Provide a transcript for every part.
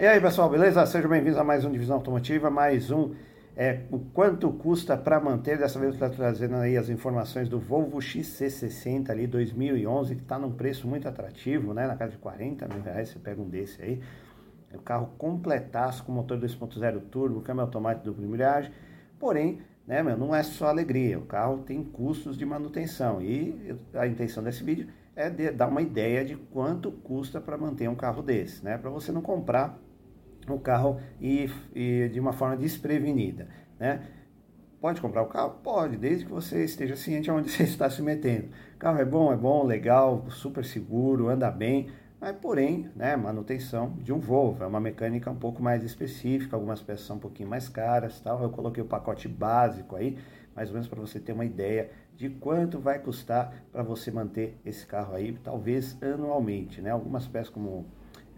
E aí pessoal, beleza? Sejam bem-vindos a mais um Divisão Automotiva, mais um é, o quanto custa para manter, dessa vez está trazendo aí as informações do Volvo XC60 ali 2011, que está num preço muito atrativo, né, na casa de 40 mil reais, você pega um desse aí, é um carro completaço com motor 2.0 turbo, câmbio automático dupla embreagem, porém, né, meu, não é só alegria, o carro tem custos de manutenção. E a intenção desse vídeo é de, dar uma ideia de quanto custa para manter um carro desse, né, para você não comprar o carro e, e de uma forma desprevenida, né? Pode comprar o carro? Pode, desde que você esteja ciente aonde você está se metendo. O carro é bom, é bom, legal, super seguro, anda bem, mas porém, né, manutenção de um Volvo, é uma mecânica um pouco mais específica, algumas peças são um pouquinho mais caras, tal. Eu coloquei o pacote básico aí, mais ou menos para você ter uma ideia de quanto vai custar para você manter esse carro aí, talvez anualmente, né? Algumas peças como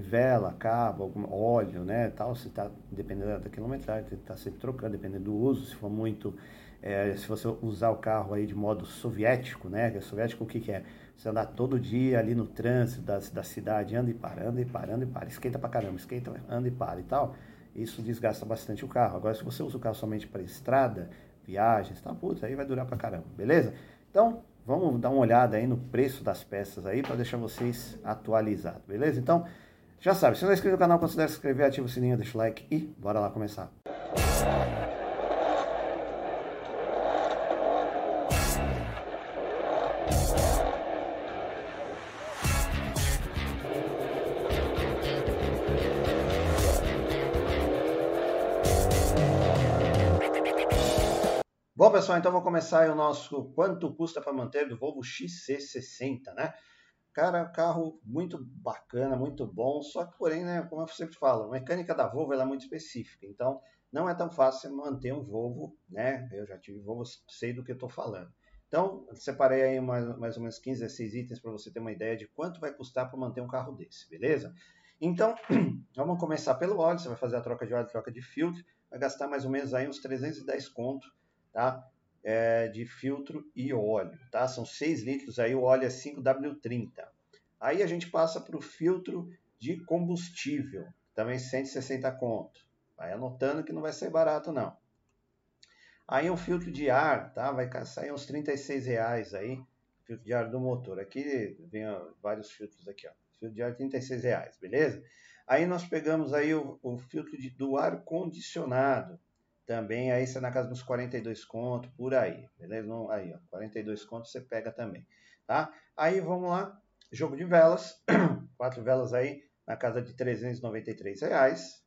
vela, cabo, algum óleo, né, tal, se está dependendo da quilometragem, está sempre trocando, dependendo do uso, se for muito, é, se você usar o carro aí de modo soviético, né, é soviético o que, que é? Você andar todo dia ali no trânsito da, da cidade, anda e para, anda e para, anda e para, esquenta pra caramba, esquenta, anda e para e tal, isso desgasta bastante o carro. Agora, se você usa o carro somente para estrada, viagens, tá, putz, aí vai durar pra caramba, beleza? Então, vamos dar uma olhada aí no preço das peças aí para deixar vocês atualizados, beleza? Então, já sabe, se não é inscrito no canal, considere se inscrever, ativa o sininho, deixa o like e bora lá começar. Bom, pessoal, então vou começar o nosso quanto custa para manter do Volvo XC60, né? Cara, carro muito bacana, muito bom, só que porém, né, como eu sempre falo, a mecânica da Volvo é muito específica, então não é tão fácil manter um Volvo, né? Eu já tive Volvo, sei do que eu estou falando. Então, separei aí mais, mais ou menos 15, 16 itens para você ter uma ideia de quanto vai custar para manter um carro desse, beleza? Então, vamos começar pelo óleo, você vai fazer a troca de óleo, troca de filtro, vai gastar mais ou menos aí uns 310 conto, tá? É, de filtro e óleo, tá? São 6 litros, aí o óleo é 5W30. Aí a gente passa para o filtro de combustível, também 160 conto. Vai anotando que não vai ser barato não. Aí um filtro de ar, tá? Vai sair uns 36 reais aí, filtro de ar do motor. Aqui vem ó, vários filtros aqui, ó. Filtro de ar 36 reais, beleza? Aí nós pegamos aí o, o filtro de, do ar condicionado, também aí você é na casa dos 42 conto, por aí, beleza? Não, aí, ó, 42 conto você pega também, tá? Aí vamos lá, jogo de velas, quatro velas aí na casa de 393 reais,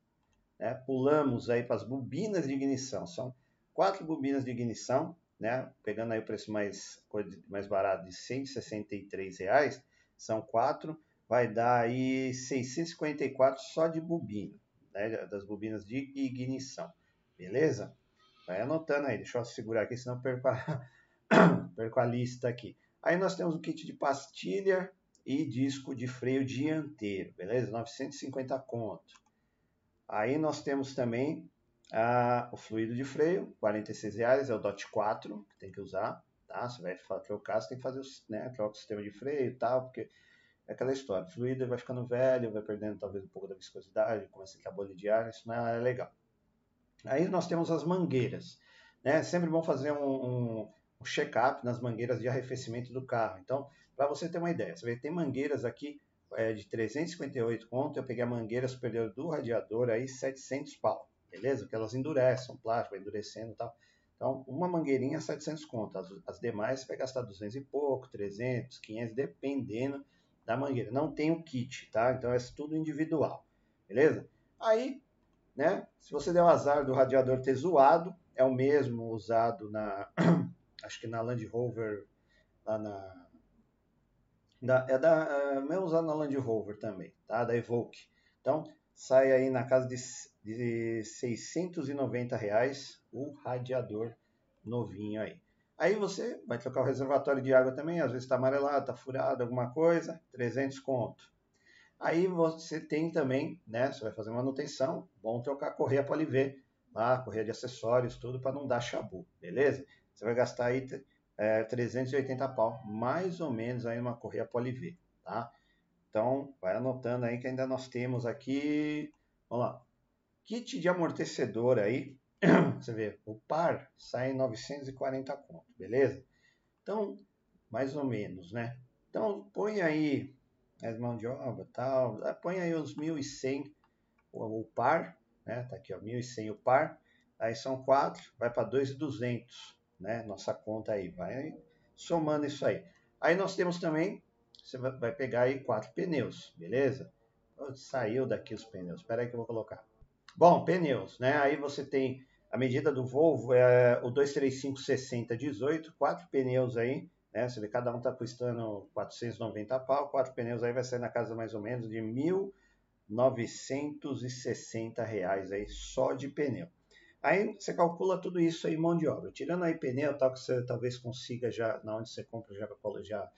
né? Pulamos aí para as bobinas de ignição, são quatro bobinas de ignição, né? Pegando aí o preço mais, mais barato de 163 reais, são quatro, vai dar aí 654 só de bobina, né? Das bobinas de ignição. Beleza? Vai anotando aí, deixa eu segurar aqui, senão perco a, perco a lista aqui. Aí nós temos o kit de pastilha e disco de freio dianteiro, beleza? 950 conto. Aí nós temos também ah, o fluido de freio, 46 reais, é o DOT 4 que tem que usar, tá? Você vai trocar, você tem que fazer né, troca o sistema de freio e tal, porque é aquela história, o fluido vai ficando velho, vai perdendo talvez um pouco da viscosidade, começa a ficar bolha de ar, isso não é legal. Aí nós temos as mangueiras. Né? É sempre bom fazer um, um, um check-up nas mangueiras de arrefecimento do carro. Então, para você ter uma ideia, você vê tem mangueiras aqui é, de 358 conto, eu peguei a mangueira superior do radiador aí 700 pau, beleza? Porque elas endurecem, plástico endurecendo e tal. Então, uma mangueirinha 700 conto, as, as demais você vai gastar 200 e pouco, 300, 500, dependendo da mangueira. Não tem o kit, tá? Então é tudo individual, beleza? Aí né? Se você der o azar do radiador ter zoado, é o mesmo usado na, acho que na Land Rover, lá na, da, é da, é mesmo usado na Land Rover também, tá? Da Evoque. Então, sai aí na casa de, de 690 reais o radiador novinho aí. Aí você vai trocar o reservatório de água também, às vezes está amarelado, está furado, alguma coisa, 300 conto. Aí você tem também, né? Você vai fazer manutenção, bom trocar a correia poliver, lá, correia de acessórios, tudo para não dar chabu, beleza? Você vai gastar aí é, 380 pau, mais ou menos aí uma correia poliver, tá? Então, vai anotando aí que ainda nós temos aqui Vamos lá. Kit de amortecedor aí, você vê, o par sai em 940 conto, beleza? Então, mais ou menos, né? Então, põe aí as mãos de obra tal, ah, põe aí os 1.100 o, o par, né? Tá aqui, ó, 1.100 o par, aí são 4, vai para 2.200, né? Nossa conta aí, vai somando isso aí. Aí nós temos também, você vai pegar aí quatro pneus, beleza? Saiu daqui os pneus, espera aí que eu vou colocar. Bom, pneus, né? Aí você tem a medida do Volvo é o 235-60-18, quatro pneus aí, né? Você vê, cada um está custando 490 pau, quatro pneus aí vai sair na casa mais ou menos de 1.960 reais aí só de pneu. Aí você calcula tudo isso aí mão de obra. Tirando aí pneu, tal, que você talvez consiga já, na onde você compra, já, já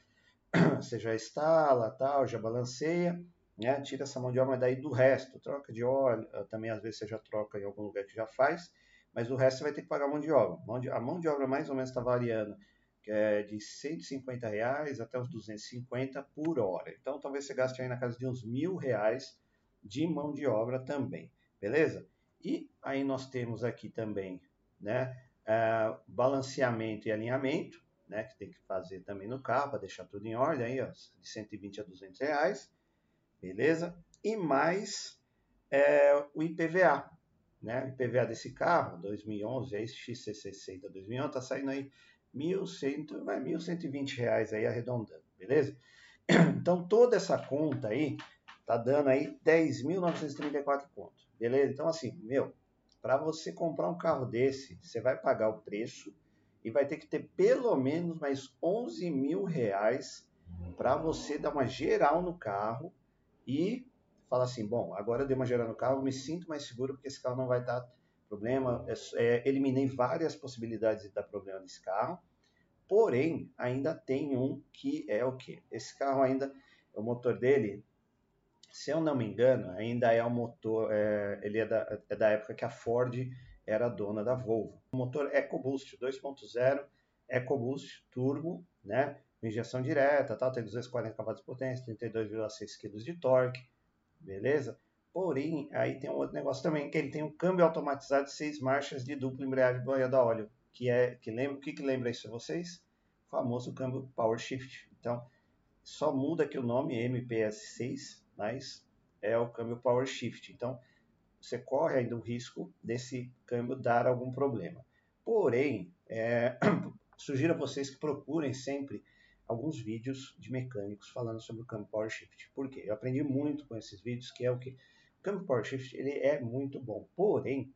você já instala, tal, já balanceia, né? Tira essa mão de obra, mas daí do resto, troca de óleo, também às vezes você já troca em algum lugar que já faz, mas o resto você vai ter que pagar mão de obra. A mão de obra mais ou menos está variando, que é de 150 reais até uns 250 por hora. Então talvez você gaste aí na casa de uns mil reais de mão de obra também, beleza? E aí nós temos aqui também, né, uh, balanceamento e alinhamento, né, que tem que fazer também no carro para deixar tudo em ordem, aí, ó, de 120 a 200 reais, beleza? E mais é, o IPVA, né? O IPVA desse carro, 2011, é esse XC60 2011, está saindo aí 1.100, vai 1.120 reais aí arredondando, beleza? Então toda essa conta aí tá dando aí 10.934 contos. Beleza? Então, assim, meu, para você comprar um carro desse, você vai pagar o preço e vai ter que ter pelo menos mais 11 mil reais para você dar uma geral no carro e falar assim, bom, agora eu dei uma geral no carro, me sinto mais seguro porque esse carro não vai dar problema. É, é, eliminei várias possibilidades de dar problema nesse carro, porém, ainda tem um que é o que? Esse carro ainda, o motor dele se eu não me engano, ainda é o motor, é, ele é da, é da época que a Ford era dona da Volvo. O motor EcoBoost 2.0, EcoBoost Turbo, né? Injeção direta, tal, tem 240 cavalos de potência, 32,6 kg de torque, beleza? Porém, aí tem um outro negócio também, que ele tem um câmbio automatizado de seis marchas de dupla embreagem banhada a óleo, que é, que lembra, o que, que lembra isso a vocês? O famoso câmbio Power Shift. Então, só muda aqui o nome MPS6, mas é o câmbio Power Shift. Então, você corre ainda o risco desse câmbio dar algum problema. Porém, é, sugiro a vocês que procurem sempre alguns vídeos de mecânicos falando sobre o câmbio Power Shift. Por quê? Eu aprendi muito com esses vídeos, que é o que câmbio Power Shift ele é muito bom, porém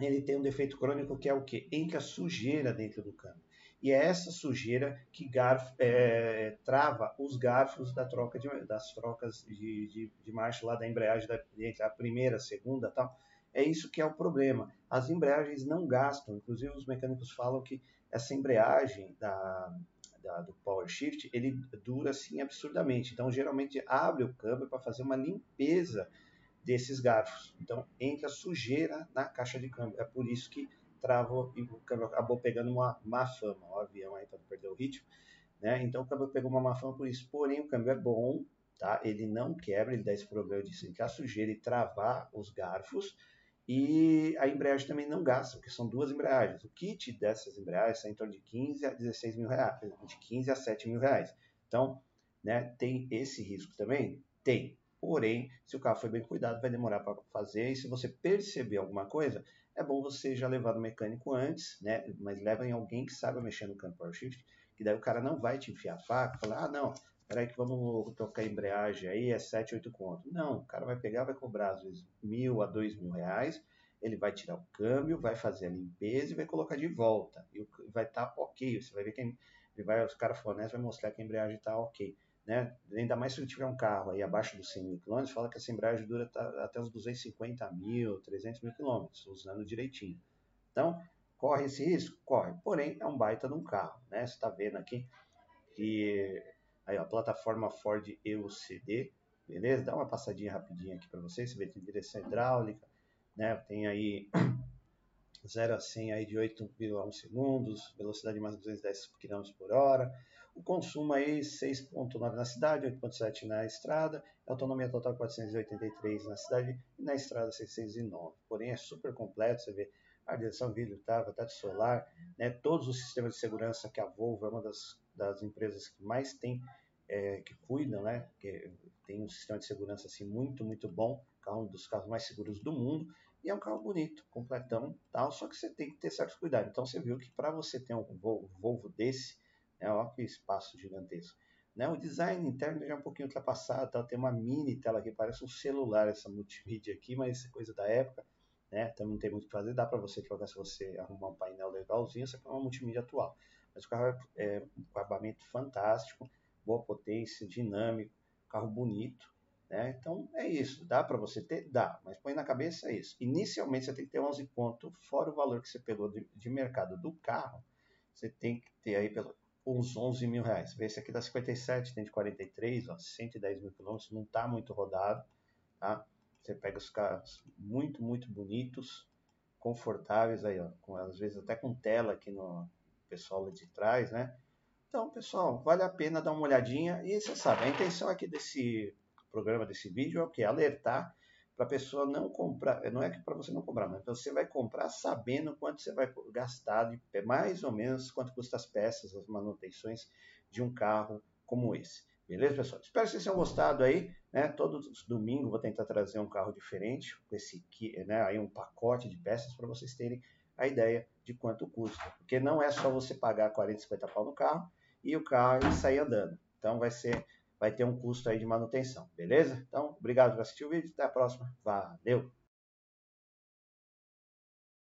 ele tem um defeito crônico que é o que? Entra sujeira dentro do câmbio e é essa sujeira que garfo, é, trava os garfos da troca de, das trocas de, de, de, marcha lá da embreagem da, entre a primeira, a segunda tal. É isso que é o problema. As embreagens não gastam, inclusive os mecânicos falam que essa embreagem da, da, do Power Shift ele dura assim absurdamente. Então geralmente abre o câmbio para fazer uma limpeza desses garfos. Então entra sujeira na caixa de câmbio. É por isso que travou e o câmbio acabou pegando uma má fama, o avião aí para perder o ritmo, né? Então o câmbio pegou uma má fama por isso. Porém, o câmbio é bom, tá? Ele não quebra, ele dá esse problema de sincar sujeira e travar os garfos. E a embreagem também não gasta, porque são duas embreagens. O kit dessas embreagens é em torno de 15 a 16 mil reais, de 15 a 7 mil reais. Então, né, tem esse risco também? Tem. Porém, se o carro for bem cuidado, vai demorar para fazer. E se você perceber alguma coisa, é bom você já levar no mecânico antes, né? Mas leva em alguém que saiba mexer no campo power shift, que daí o cara não vai te enfiar a faca, falar, ah, não, peraí que vamos tocar a embreagem aí, é 7, 8 conto. Não, o cara vai pegar, vai cobrar às vezes mil a dois mil reais, ele vai tirar o câmbio, vai fazer a limpeza e vai colocar de volta. E vai estar tá ok, você vai ver que vai, os caras fornecem, vai mostrar que a embreagem está ok né? Ainda mais se ele tiver um carro aí abaixo dos 100 mil quilômetros, fala que essa embreagem dura até uns 250 mil, 300 mil quilômetros, usando direitinho. Então, corre esse risco? Corre. Porém, é um baita de um carro, né? Você está vendo aqui que aí, ó, a plataforma Ford EUCD, beleza? Dá uma passadinha rapidinha aqui para vocês, você vê tem direção hidráulica, né? Tem aí 0 a 100 aí de 8,1 segundos, velocidade de mais 210 km por hora, O consumo aí 6.9 na cidade, 8.7 na estrada, autonomia total 483 na cidade e na estrada 609. Porém é super completo, você vê a direção vídeo, tava, teto solar, né, todos os sistemas de segurança que a Volvo é uma das, das empresas que mais tem, é, que cuidam, né, que tem um sistema de segurança assim muito, muito bom, carro um dos carros mais seguros do mundo, e é um carro bonito, completão, tal, só que você tem que ter certos cuidados. Então você viu que para você ter um Volvo desse, né? Olha que espaço gigantesco. Né? O design interno já é um pouquinho ultrapassado, tá? tem uma mini tela que parece um celular, essa multimídia aqui, mas é coisa da época, né? então não tem muito o que fazer, dá para você trocar se você arrumar um painel legalzinho, você põe uma multimídia atual. Mas o carro é, é um acabamento fantástico, boa potência, dinâmico, carro bonito, né? Então é isso, dá para você ter? Dá, mas põe na cabeça isso. Inicialmente você tem que ter 11 pontos, fora o valor que você pegou de, de mercado do carro, você tem que ter aí pelo, uns 11 mil reais. Esse aqui dá 57, tem de 43, ó, 110 mil quilômetros, não está muito rodado, tá? Você pega os carros muito, muito bonitos, confortáveis aí, ó, com, às vezes até com tela aqui no pessoal lá de trás, né? Então, pessoal, vale a pena dar uma olhadinha e você sabe, a intenção aqui desse programa, desse vídeo é o que? Alertar para a pessoa não comprar, não é que para você não comprar, mas você vai comprar sabendo quanto você vai gastar, mais ou menos quanto custa as peças, as manutenções de um carro como esse. Beleza, pessoal? Espero que vocês tenham gostado aí, né? Todo domingo vou tentar trazer um carro diferente, esse né, aí um pacote de peças para vocês terem a ideia de quanto custa. Porque não é só você pagar 40, 50 pau no carro e o carro sair andando. Então vai ser vai ter um custo aí de manutenção, beleza? Então, obrigado por assistir o vídeo, até a próxima, valeu!